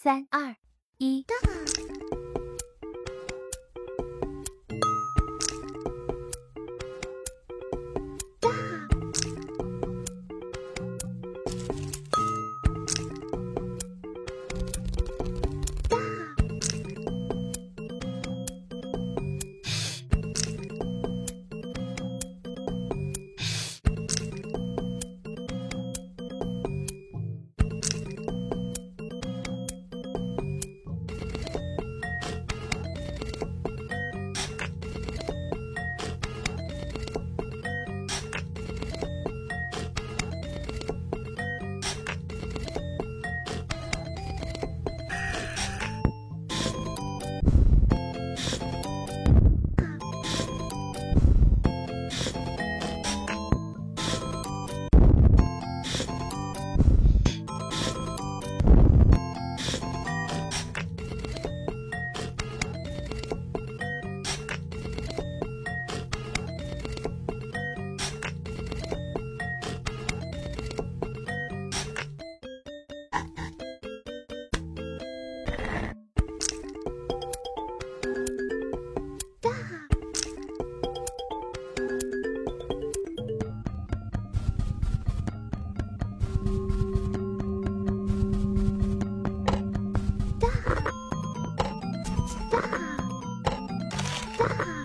三二一。Ha ha!